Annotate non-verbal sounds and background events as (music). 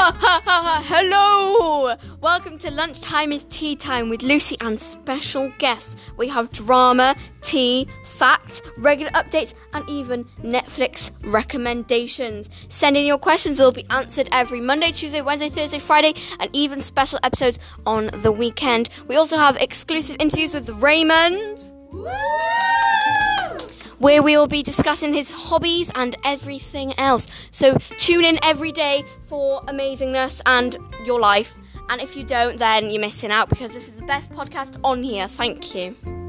(laughs) Hello! Welcome to Lunchtime is Tea Time with Lucy and special guests. We have drama, tea, facts, regular updates, and even Netflix recommendations. Send in your questions, they'll be answered every Monday, Tuesday, Wednesday, Thursday, Friday, and even special episodes on the weekend. We also have exclusive interviews with Raymond where we will be discussing his hobbies and everything else. So tune in every day for amazingness and your life. And if you don't, then you're missing out because this is the best podcast on here. Thank you.